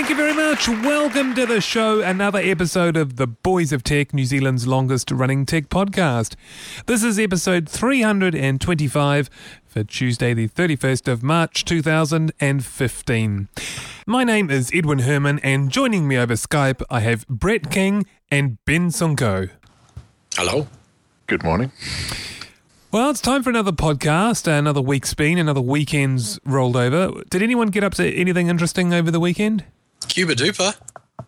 Thank you very much. Welcome to the show, another episode of the Boys of Tech, New Zealand's longest running tech podcast. This is episode 325 for Tuesday, the 31st of March 2015. My name is Edwin Herman, and joining me over Skype, I have Brett King and Ben Sunko. Hello. Good morning. Well, it's time for another podcast. Another week's been, another weekend's rolled over. Did anyone get up to anything interesting over the weekend? CubaDupa.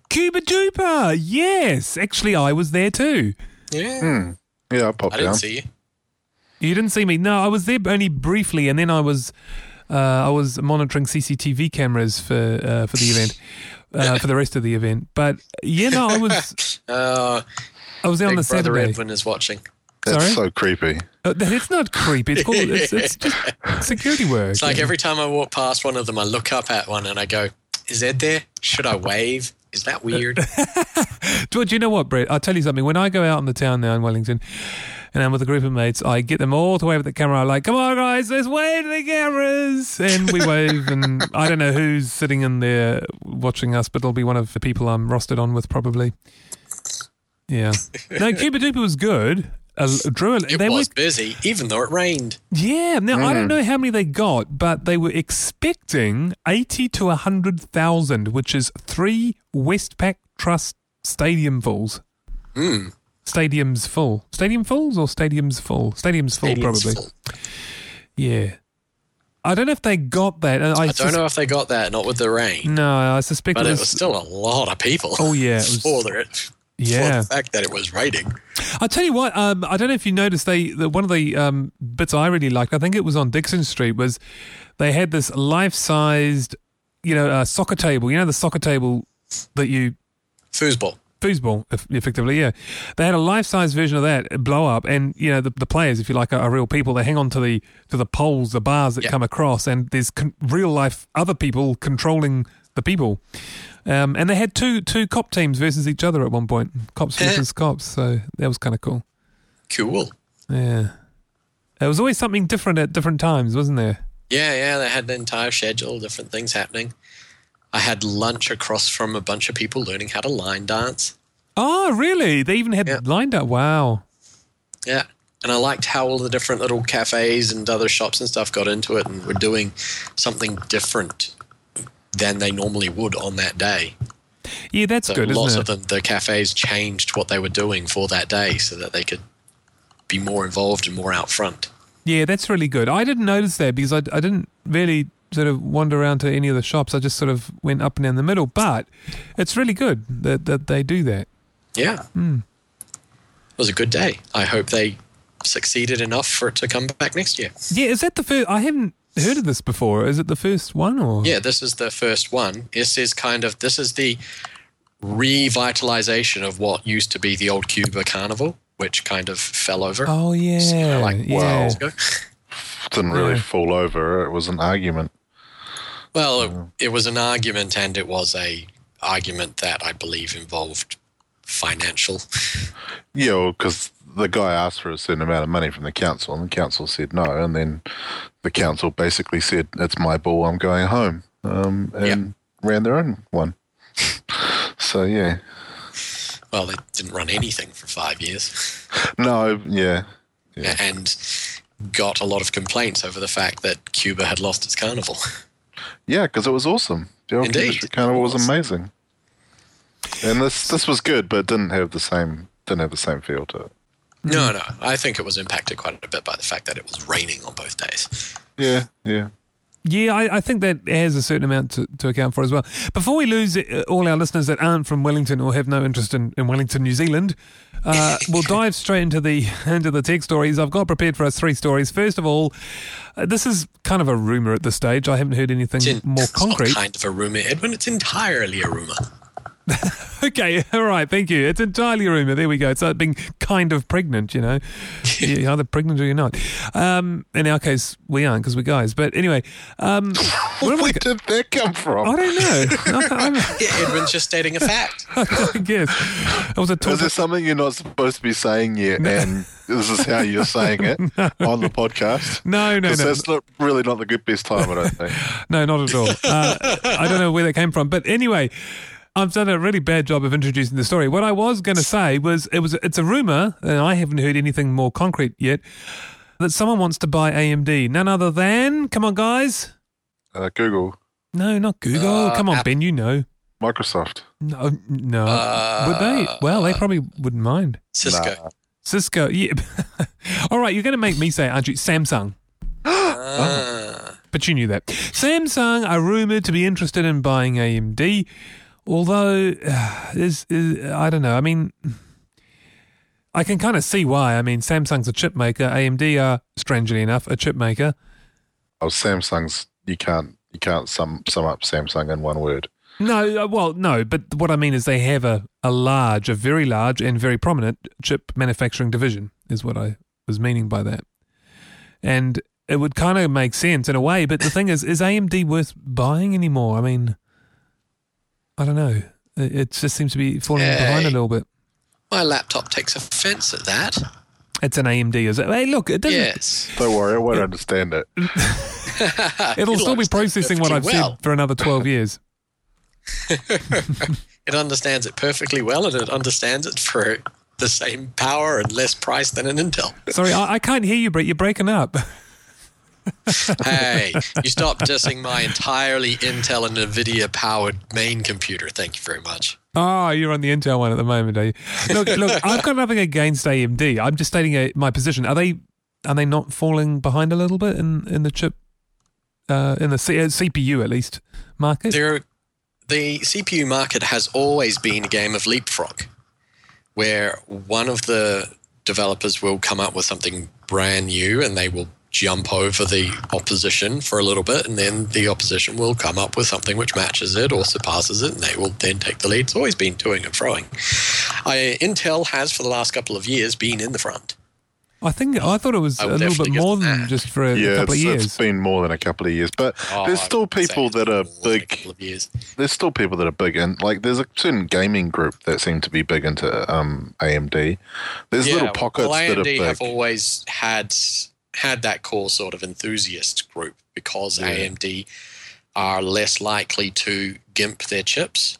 Cuba Duper, yes. Actually, I was there too. Yeah. Yeah, I popped I didn't down. see you. You didn't see me? No, I was there only briefly, and then I was uh, I was monitoring CCTV cameras for uh, for the event, uh, for the rest of the event. But yeah, no, I was Uh, I was there on Big the Brother Saturday. Edwin is watching. That's Sorry? so creepy. Uh, it's not creepy. It's called it's, it's just security work. It's like every time I walk past one of them, I look up at one and I go, "Is Ed there? Should I wave? Is that weird?" Do, do you know what, Brett? I'll tell you something. When I go out in the town now in Wellington, and I'm with a group of mates, I get them all to wave at the camera. I'm like, "Come on, guys, let's wave to the cameras!" And we wave, and I don't know who's sitting in there watching us, but it'll be one of the people I'm rostered on with, probably. Yeah. No, CubaDupa was good. Drew, it they was were busy, even though it rained. yeah. Now I don't know how many they got, but they were expecting eighty to hundred thousand, which is three Westpac Trust stadium fulls. Hmm. Stadiums full. Stadium fulls or stadiums full? Stadiums full, Stadium's probably. full. Yeah. I don't know if they got that. I, I don't know if they got that, not with the rain, No, I suspect but it it was. was still a lot of people. Oh, yeah, it was- for, the, for yeah. the fact that it was raining. I'll tell you what. Um, I don't know if you noticed they the, one of the um, bits I really liked. I think it was on Dixon Street. Was they had this life sized, you know, uh, soccer table. You know, the soccer table that you Foosball. foosball, effectively. Yeah, they had a life size version of that blow up, and you know, the, the players, if you like, are, are real people. They hang on to the to the poles, the bars that Yeah. come across, and there's con- real life other people controlling the people. Um, and they had two two cop teams versus each other at one point, cops versus cops. So that was kind of cool. Cool. Yeah. There was always something different at different times, wasn't there? Yeah, yeah, they had the entire schedule, different things happening. I had lunch across from a bunch of people learning how to line dance. Oh, really? They even had Yeah. lined up. Wow. Yeah. And I liked how all the different little cafes and other shops and stuff got into it and were doing something different than they normally would on that day. Yeah, that's So good, lots of them, the cafes changed what they were doing for that day so that they could be more involved and more out front. Yeah, that's really good. I didn't notice that because I, I didn't really sort of wander around to any of the shops. I just sort of went up and down the middle. But it's really good that, that they do that. Yeah. Hmm. It was a good day. I hope they succeeded enough for it to come back next year. Yeah, is that the first? I haven't heard of this before. Is it the first one or? Yeah, this is the first one. This is kind of this is the revitalization of what used to be the old Cuba Carnival, which kind of fell over. Oh yeah, So, like yeah. wow. years ago. Didn't really Yeah. fall over. It was an argument. Well, it, it was an argument, and it was a argument that I believe involved financial. Yeah, because the guy asked for a certain amount of money from the council, and the council said no. And then the council basically said, "It's my ball. I'm going home," um, and ran their own one. so yeah, Well, they didn't run anything for five years, no, yeah, Yeah. and got a lot of complaints over the fact that Cuba had lost its carnival. yeah, because it was awesome. The old Indeed. Chemistry Carnival was was. amazing, and this this was good, but it didn't have the same didn't have the same feel to it. No, no, I think it was impacted quite a bit by the fact that it was raining on both days. Yeah, yeah. Yeah, I, I think that has a certain amount to, to account for as well. Before we lose uh, all our listeners that aren't from Wellington or have no interest in, in Wellington, New Zealand, uh, we'll dive straight into the into the tech stories. I've got prepared for us three stories. First of all, uh, this is kind of a rumor at this stage. I haven't heard anything It's in- more it's not concrete. kind of a rumor, Edwin. It's entirely a rumor. Okay, all right, thank you. It's entirely a rumor. There we go. It's like being kind of pregnant, you know. you're either pregnant or you're not. Um, in our case, we aren't because we're guys. But anyway, um, where am I Where go- did that come from? I don't know. I, Yeah, Edwin's just stating a fact. I guess it was a Is there something you're not supposed to be saying yet, and this is how you're saying it on the podcast? No, no, no, that's not really not the good best time, I don't think. no, not at all. Uh, I don't know where that came from, but anyway, I've done a really bad job of introducing the story. What I was going to say was it was it's a rumor, and I haven't heard anything more concrete yet, that someone wants to buy AMD. None other than, come on, guys. Uh, Google, No, not Google. Uh, come on, App- Ben, you know. Microsoft, No, no. Uh, Would they? Well, they probably wouldn't mind. Cisco. Nah. Cisco, yeah. All right, you're going to make me say, it, aren't you? Samsung. Ah. But you knew that. Samsung are rumored to be interested in buying AMD, although is, is I don't know. I mean, I can kind of see why. I mean, Samsung's a chip maker. AMD are, strangely enough, a chip maker. Oh, Samsung's you can't you can't sum sum up Samsung in one word. No, uh, well, no, but what I mean is they have a, a large, a very large and very prominent chip manufacturing division, is what I was meaning by that. And it would kind of make sense in a way, but the thing is, is AMD worth buying anymore? I mean, I don't know. It, it just seems to be falling behind a little bit. My laptop takes offense at that. It's an AMD, is it? Hey, look, it doesn't. Yes. Don't worry, I won't understand it. It'll still be processing what I've well. said for another 12 years. It understands it perfectly well, and it understands it for the same power and less price than an Intel. Sorry, I, I can't hear you, Brett. You're breaking up. Hey, you stopped dissing my entirely Intel and NVIDIA powered main computer. Thank you very much. Oh, you're on the Intel one at the moment, are you? Look, look, I've got nothing against AMD. I'm just stating a, my position. Are they are they not falling behind a little bit in, in the chip, uh, in the C, uh, CPU at least market? There, the CPU market has always been a game of leapfrog, where one of the developers will come up with something brand new and they will jump over the opposition for a little bit, and then the opposition will come up with something which matches it or surpasses it, and they will then take the lead. It's always been toing and throwing. I, Intel has, for the last couple of years, been in the front. I think I thought it was a little bit more than that. just for a, Yeah, couple of it's, years. it's been more than a couple of years, but Oh, there's still people that are more than a big. of years. There's still people that are big, and like there's a certain gaming group that seem to be big into um, AMD. There's little pockets well, that are AMD big. have always had had that core sort of enthusiast group because Yeah. AMD are less likely to gimp their chips,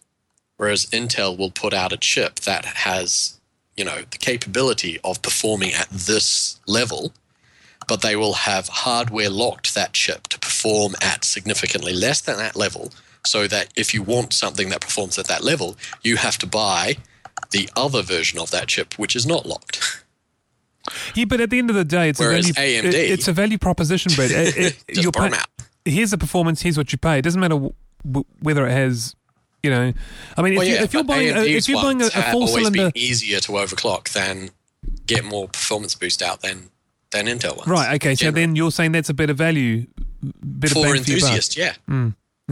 whereas Intel will put out a chip that has you know the capability of performing at this level. But they will have hardware locked that chip to perform at significantly less than that level, so that if you want something that performs at that level, you have to buy the other version of that chip, which is not locked. yeah, but at the end of the day, it's Whereas a value. AMD it- it's a value proposition, Brett. It, it, Just you're burn pay- out. here's the performance. Here's what you pay. It doesn't matter w- w- whether it has. You know, I mean, if, Well, you, yeah, if you're buying a, if you're buying a, a always cylinder, easier to overclock than get more performance boost out than than Intel ones. right? Okay, so generally. then you're saying that's a better value, better for for your buck.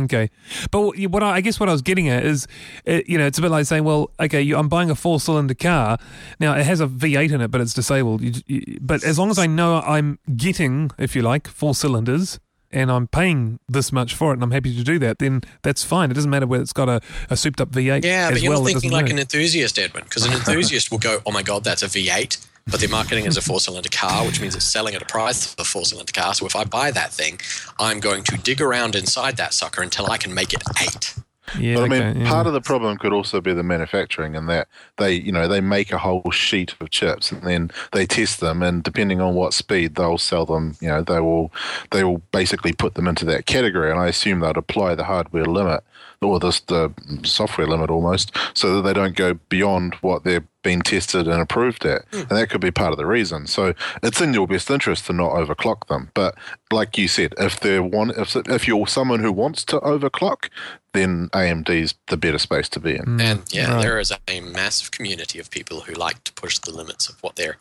Okay, but what what I, I guess what I was getting at is, uh you know, it's a bit like saying, well, okay, you, I'm buying a four cylinder car. Now it has a V8 in it, but it's disabled. You, you, but as long as I know I'm getting, if you like, four cylinders, and I'm paying this much for it, and I'm happy to do that, then that's fine. It doesn't matter whether it's got a, a souped up V8 Yeah, as but you're well. thinking like an enthusiast, Edwin, because an enthusiast will go, "Oh my god, that's a V8," but they're marketing it as a four-cylinder car, which means it's selling at a price of a four-cylinder car. So if I buy that thing, I'm going to dig around inside that sucker until I can make it eight. yeah, But I mean, okay, yeah. part of the problem could also be the manufacturing, and that they, you know, they make a whole sheet of chips, and then they test them, and depending on what speed they'll sell them, you know, they will, they will basically put them into that category, and I assume they'd apply the hardware limit or the, the software limit almost, so that they don't go beyond what they're been tested and approved at, Hmm. and that could be part of the reason. So it's in your best interest to not overclock them. But like you said, if they're one, if if you're someone who wants to overclock, then AMD's the better space to be in. And yeah, right. there is a massive community of people who like to push the limits of what their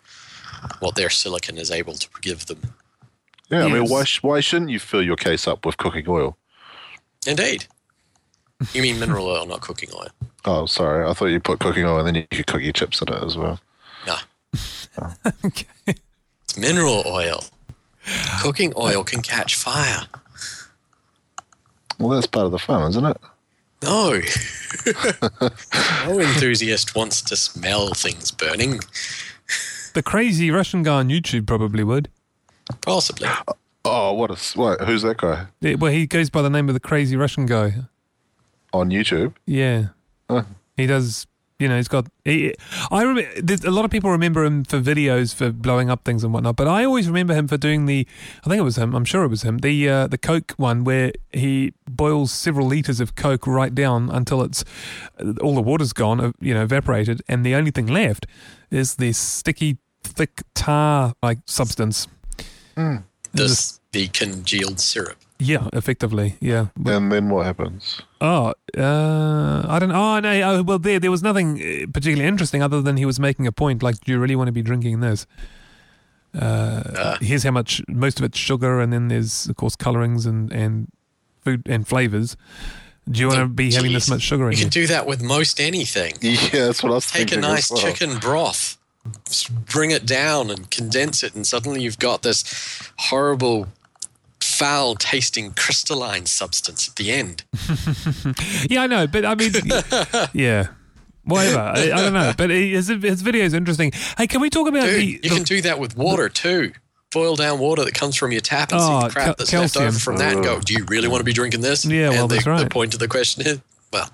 what their silicon is able to give them. Yeah, I mean, why sh- why shouldn't you fill your case up with cooking oil? Indeed. You mean mineral oil, not cooking oil? Oh, sorry, I thought you put cooking oil and then you could cook your chips in it as well. No, oh. okay. it's mineral oil. Cooking oil can catch fire. Well, that's part of the fun, isn't it? No. no enthusiast wants to smell things burning. The crazy Russian guy on YouTube probably would. Possibly. Oh, what a. what? Who's that guy Yeah, Well, he goes by the name of the crazy Russian guy. On YouTube? Yeah. Huh. He does, you know, he's got. He, I remember, there's, a lot of people remember him for videos for blowing up things and whatnot, but I always remember him for doing the. I think it was him. I'm sure it was him. The uh, the Coke one where he boils several liters of Coke right down until it's all the water's gone, uh, you know, evaporated, and the only thing left is this sticky, thick tar like substance. This the congealed syrup. Yeah, effectively. Yeah. And then what happens? Oh, uh, I don't. Oh no. Oh, well, there there was nothing uh, particularly interesting other than he was making a point. Like, do you really want to be drinking this? Uh, here's how much. Most of it's sugar, and then there's of course colorings and and food and flavors. Do you want to be having this much sugar in You you? can do that with most anything. Yeah, that's what I was thinking. Take a nice well. chicken broth, bring it down and condense it, and suddenly you've got this horrible, foul tasting crystalline substance at the end. Yeah, I know, but I mean, yeah, whatever. I, I don't know, but his his video is interesting. Hey, can we talk about Dude, the? you the- can do that with water too. Boil down water that comes from your tap and see Oh, the crap cal- that's calcium. left over from that and go, do you really want to be drinking this? Yeah, well, the, that's right. the point of the question is, well,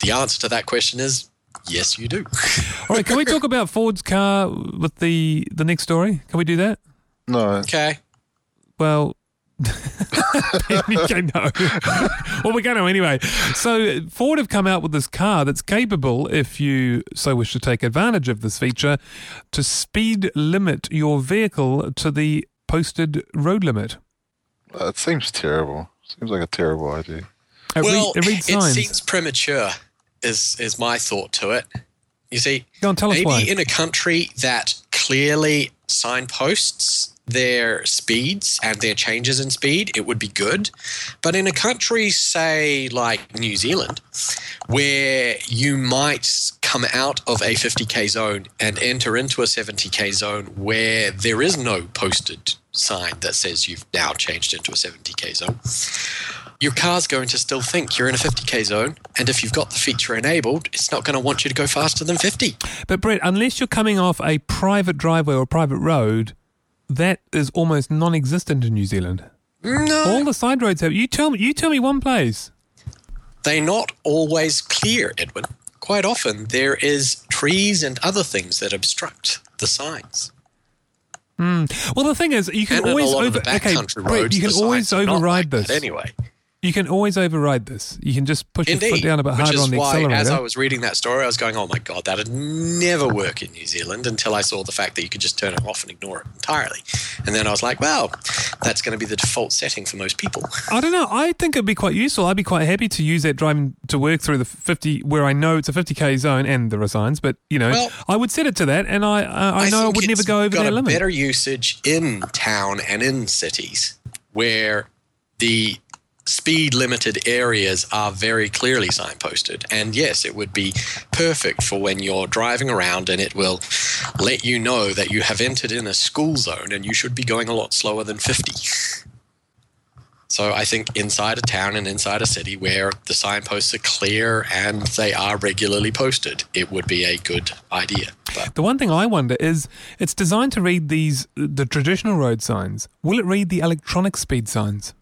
the answer to that question is yes, you do. all right, can we talk about Ford's car with the the next story? Can we do that? No, okay. Well, okay, no. well, we're going to anyway. So, Ford have come out with this car that's capable, if you so wish to take advantage of this feature, to speed limit your vehicle to the posted road limit. Uh, it seems terrible. Seems like a terrible idea. It, well, read, it reads signs. seems premature. Is is my thought to it? You see, Go on, tell us maybe why. in a country that clearly signposts their speeds and their changes in speed, it would be good. But in a country, say like New Zealand, where you might come out of a 50k zone and enter into a 70k zone where there is no posted sign that says you've now changed into a 70k zone your car's going to still think you're in a 50k zone, and if you've got the feature enabled, it's not going to want you to go faster than 50. But, Brett, unless you're coming off a private driveway or private road, that is almost non existent in New Zealand. No, All the side roads have. You tell me, you tell me one place. they're not always clear, Edwin. Quite often, there is trees and other things that obstruct the signs. Hmm. Well, the thing is, you can and always over. okay, Brett, you can always signs are not override this. anyway. You can always override this. You can just push your foot down a bit harder on the why, accelerator. as I was reading that story, I was going, "Oh my god, that'd never work in New Zealand." Until I saw the fact that you could just turn it off and ignore it entirely, and then I was like, "Well, that's going to be the default setting for most people." I don't know. I think it'd be quite useful. I'd be quite happy to use that driving to work through the 50, where I know it's a 50k zone and there are signs, but you know, Well, I would set it to that, and I uh, I, I know I would never go over got that a limit. Better usage in town and in cities where the speed limited areas are very clearly signposted. And yes, it would be perfect for when you're driving around and it will let you know that you have entered in a school zone and you should be going a lot slower than 50. So I think inside a town and inside a city where the signposts are clear and they are regularly posted, it would be a good idea. But The one thing I wonder is it's designed to read these the traditional road signs. Will it read the electronic speed signs,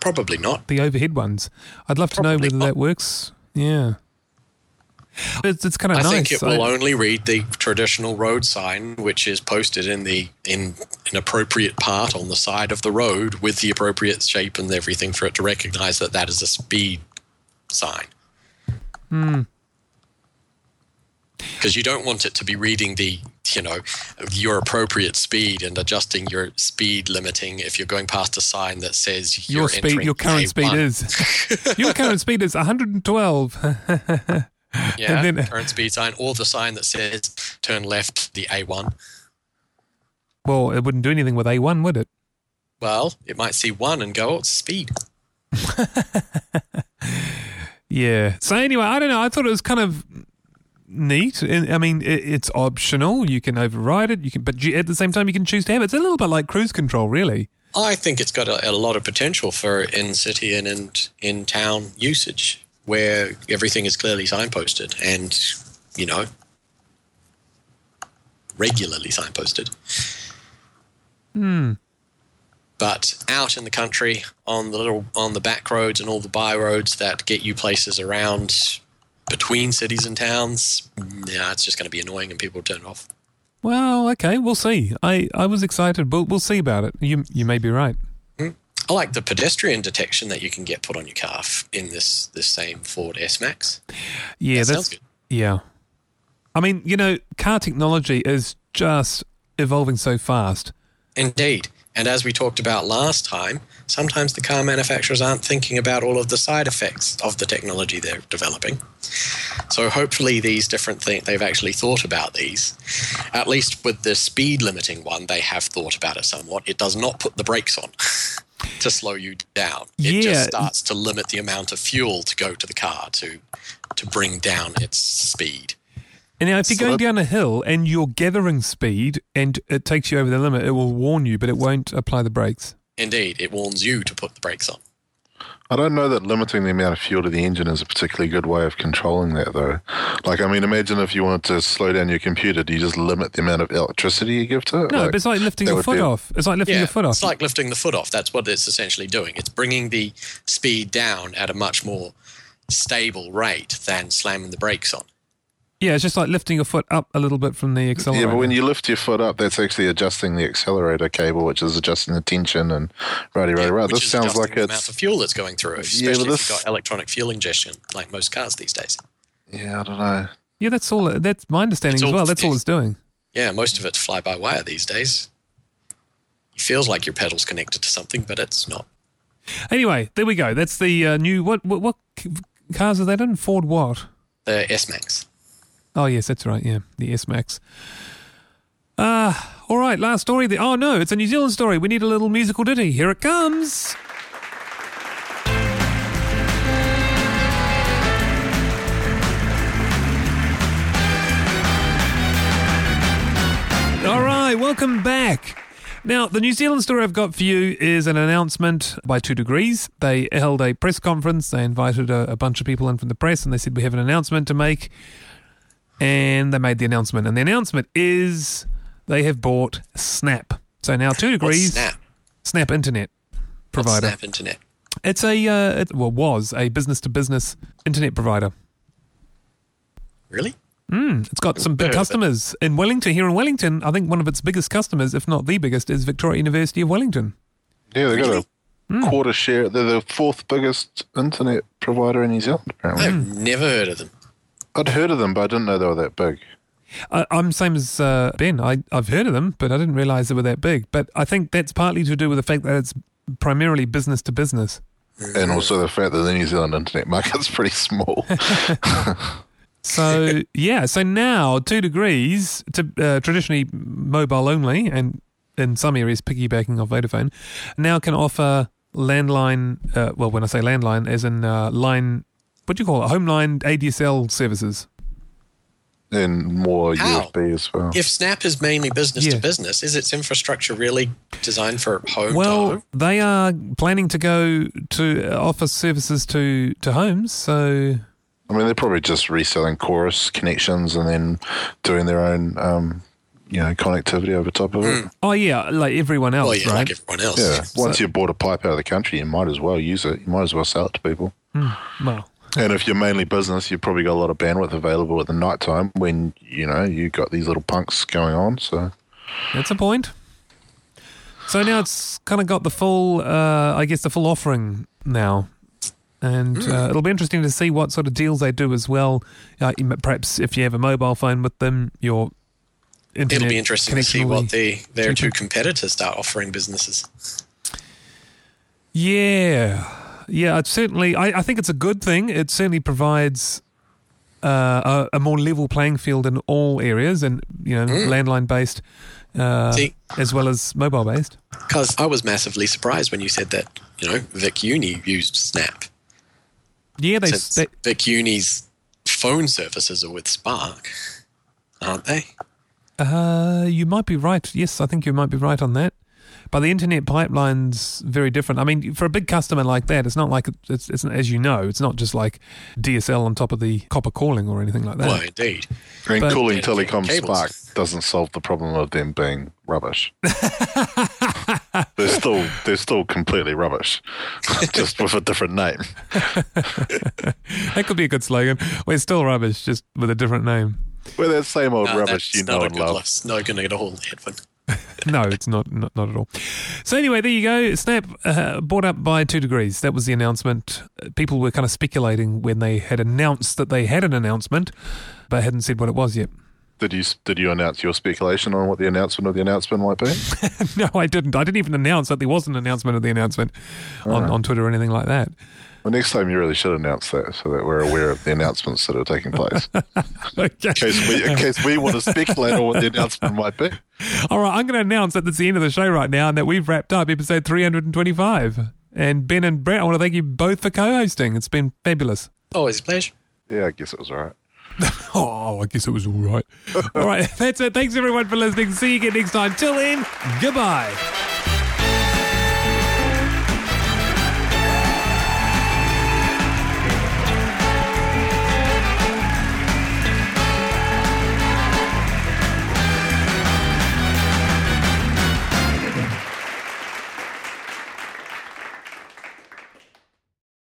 probably not. the overhead ones? I'd love to know whether not. that works. Yeah. It's, it's kind of I nice. think it will I- only read the traditional road sign, which is posted in the in an appropriate part on the side of the road with the appropriate shape and everything for it to recognize that that is a speed sign. Hmm. Because you don't want it to be reading the you know your appropriate speed and adjusting your speed limiting if you're going past a sign that says Your speed, your current speed A1. is your current speed is 112. yeah then- current speed sign or the sign that says turn left the A1 well, it wouldn't do anything with A1, would it? well it might see one and go oh it's speed Yeah. So anyway, I don't know. I thought it was kind of neat. I mean, it's optional. You can override it. You can, but at the same time, you can choose to have it. It's a little bit like cruise control, really. I think it's got a, a lot of potential for in city and in in town usage where everything is clearly signposted and you know regularly signposted. Hmm. But out in the country on the little on the back roads and all the by roads that get you places around between cities and towns, yeah, it's just going to be annoying and people will turn it off. Well, okay, we'll see. I, I was excited. We'll, we'll see about it. You you may be right. Hmm. I like the pedestrian detection that you can get put on your car in this this same Ford S Max. Yeah, That that's sounds good. yeah. I mean, you know, car technology is just evolving so fast. Indeed. And as we talked about last time, sometimes the car manufacturers aren't thinking about all of the side effects of the technology they're developing. So hopefully these different things they've actually thought about these. At least with the speed limiting one, they have thought about it somewhat. It does not put the brakes on to slow you down. It Yeah. just starts to limit the amount of fuel to go to the car to to bring down its speed. And now, if you're So going down a hill and you're gathering speed and it takes you over the limit, it will warn you, but it won't apply the brakes. Indeed, it warns you to put the brakes on. I don't know that limiting the amount of fuel to the engine is a particularly good way of controlling that, though. Like, I mean, imagine if you wanted to slow down your computer, do you just limit the amount of electricity you give to it? No, Like, but it's like lifting that your foot be- off. It's like lifting your foot off. It's like lifting the foot off. That's what it's essentially doing. It's bringing the speed down at a much more stable rate than slamming the brakes on. Yeah, it's just like lifting your foot up a little bit from the accelerator. Yeah, but when you lift your foot up, that's actually adjusting the accelerator cable, which is adjusting the tension and righty, righty, right. which This is sounds adjusting like the amount of fuel that's going through, Yeah, especially but if you've got electronic fuel injection, like most cars these days. Yeah, I don't know. yeah, that's all. That's my understanding It's as well. That's all it's doing. Yeah, most of it's fly by wire these days. It feels like your pedal's connected to something, but it's not. Anyway, there we go. That's the uh, new what, what what cars are that in? Ford what? The S Max. Oh yes, that's right. Yeah, the S Max. Ah, all right. Last story. Oh no, it's a New Zealand story. We need a little musical ditty. Here it comes. All right, welcome back. Now, the New Zealand story I've got for you is an announcement by 2degrees. They held a press conference. They invited a, a bunch of people in from the press, and they said we have an announcement to make. And they made the announcement, and the announcement is they have bought Snap. So now Two What's Degrees Snap? Snap Internet What's provider. Snap Internet. It's a uh, it, well was a business to business internet provider. Really? Mm, it's got some big Heard of it. customers in Wellington. Here in Wellington, I think one of its biggest customers, if not the biggest, is Victoria University of Wellington. Yeah, they Really? got a quarter share. They're the fourth biggest internet provider in New Zealand, apparently. I've never heard of them. I'd heard of them, but I didn't know they were that big. I, I'm same as uh, Ben. I, I've heard of them, but I didn't realize they were that big. But I think that's partly to do with the fact that it's primarily business to business. And also the fact that the New Zealand internet market's pretty small. So yeah, so now 2degrees to uh, traditionally mobile only, and in some areas piggybacking off Vodafone, now can offer landline. Uh, well, when I say landline, as in uh, line, what do you call it? Home line ADSL services. and more How? UFB as well. If Snap is mainly business Yeah. to business, is its infrastructure really designed for home Well, home? they are planning to go to offer services to to homes. So I mean, they're probably just reselling Chorus connections and then doing their own, um, you know, connectivity over top of it. oh yeah, like everyone else, Well, yeah, right? like everyone else. Yeah. Once you've bought a pipe out of the country, you might as well use it. You might as well sell it to people. well, And if you're mainly business, you've probably got a lot of bandwidth available at the night time when, you know, you've got these little punks going on. So, That's a point. So now it's kind of got the full, uh, I guess, the full offering now. And uh, it'll be interesting to see what sort of deals they do as well. Uh, perhaps if you have a mobile phone with them, your internet It'll be interesting to see what the, their cheaper. two competitors start offering businesses. Yeah, yeah. It's certainly. I, I think it's a good thing. It certainly provides uh, a, a more level playing field in all areas, and you know, landline based uh, See- as well as mobile based. Because I was massively surprised when you said that, you know, Vic Uni used Snap. Yeah, they, Since they Vic Uni's phone services are with Spark, aren't they? Uh, you might be right. Yes, I think you might be right on that. But the internet pipeline's very different. I mean, for a big customer like that, it's not like it's, it's as you know, it's not just like DSL on top of the copper calling or anything like that. Well, indeed. And But- calling Yeah, telecom cables. Spark doesn't solve the problem of them being rubbish. they're still they're still completely rubbish, just with a different name. That could be a good slogan. We're still rubbish, just with a different name. We're that same old No, rubbish you know and love. list. Not going to get a whole headphone. No, it's not, not not at all. So anyway, there you go. Snap uh, bought up by 2degrees. That was the announcement. People were kind of speculating when they had announced that they had an announcement, but hadn't said what it was yet. Did you did you announce your speculation on what the announcement of the announcement might be? no, I didn't. I didn't even announce that there was an announcement of the announcement on, on Twitter or anything like that. Well, next time you really should announce that so that we're aware of the announcements that are taking place. Okay. In case we, in case we want to speculate on what the announcement might be. All right, I'm going to announce that it's the end of the show right now and that we've wrapped up episode 325. And Ben and Brett, I want to thank you both for co-hosting. It's been fabulous. Always a pleasure. Yeah, I guess it was all right. Oh, I guess it was all right. all right, that's it. Thanks everyone for listening. See you again next time. Till then, goodbye.